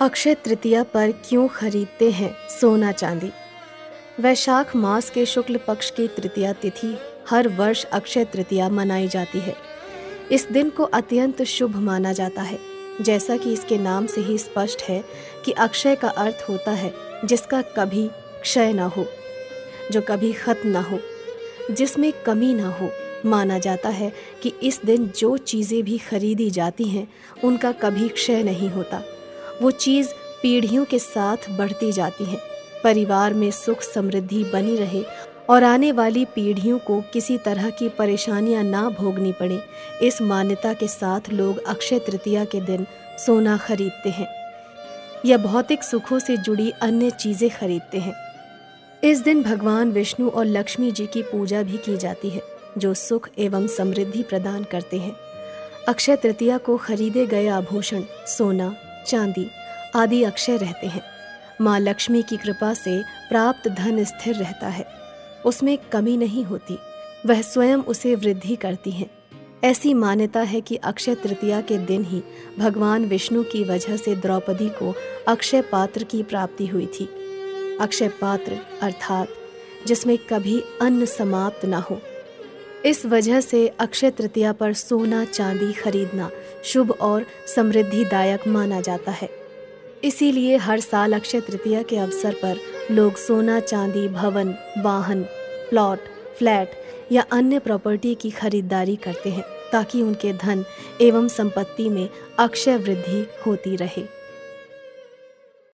अक्षय तृतीया पर क्यों खरीदते हैं सोना चांदी? वैशाख मास के शुक्ल पक्ष की तृतीया तिथि हर वर्ष अक्षय तृतीया मनाई जाती है। इस दिन को अत्यंत शुभ माना जाता है। जैसा कि इसके नाम से ही स्पष्ट है कि अक्षय का अर्थ होता है जिसका कभी क्षय ना हो, जो कभी खत्म ना हो, जिसमें कमी ना हो। माना जाता है कि इस दिन जो चीज़ें भी खरीदी जाती हैं, उनका कभी क्षय नहीं होता। वो चीज़ पीढ़ियों के साथ बढ़ती जाती है। परिवार में सुख समृद्धि बनी रहे और आने वाली पीढ़ियों को किसी तरह की परेशानियाँ ना भोगनी पड़े। इस मान्यता के साथ लोग अक्षय तृतीया के दिन सोना खरीदते हैं या भौतिक सुखों से जुड़ी अन्य चीज़ें खरीदते हैं। इस दिन भगवान विष्णु और लक्ष्मी जी की पूजा भी की जाती है, जो सुख एवं समृद्धि प्रदान करते हैं। अक्षय तृतीया को खरीदे गए आभूषण, सोना चांदी आदि अक्षय रहते हैं। माँ लक्ष्मी की कृपा से प्राप्त धन स्थिर रहता है। उसमें कमी नहीं होती। वह स्वयं उसे वृद्धि करती हैं। ऐसी मान्यता है कि अक्षय तृतीया के दिन ही भगवान विष्णु की वजह से द्रौपदी को अक्षय पात्र की प्राप्ति हुई थी। अक्षय पात्र, अर्थात, जिसमें कभी अन्न समाप्त न हो। इस वजह से अक्षय तृतीया पर सोना, चांदी खरीदना शुभ और समृद्धिदायक माना जाता है। इसीलिए हर साल अक्षय तृतीया के अवसर पर लोग सोना, चांदी, भवन, वाहन, प्लॉट, फ्लैट या अन्य प्रॉपर्टी की खरीदारी करते हैं ताकि उनके धन एवं संपत्ति में अक्षय वृद्धि होती रहे।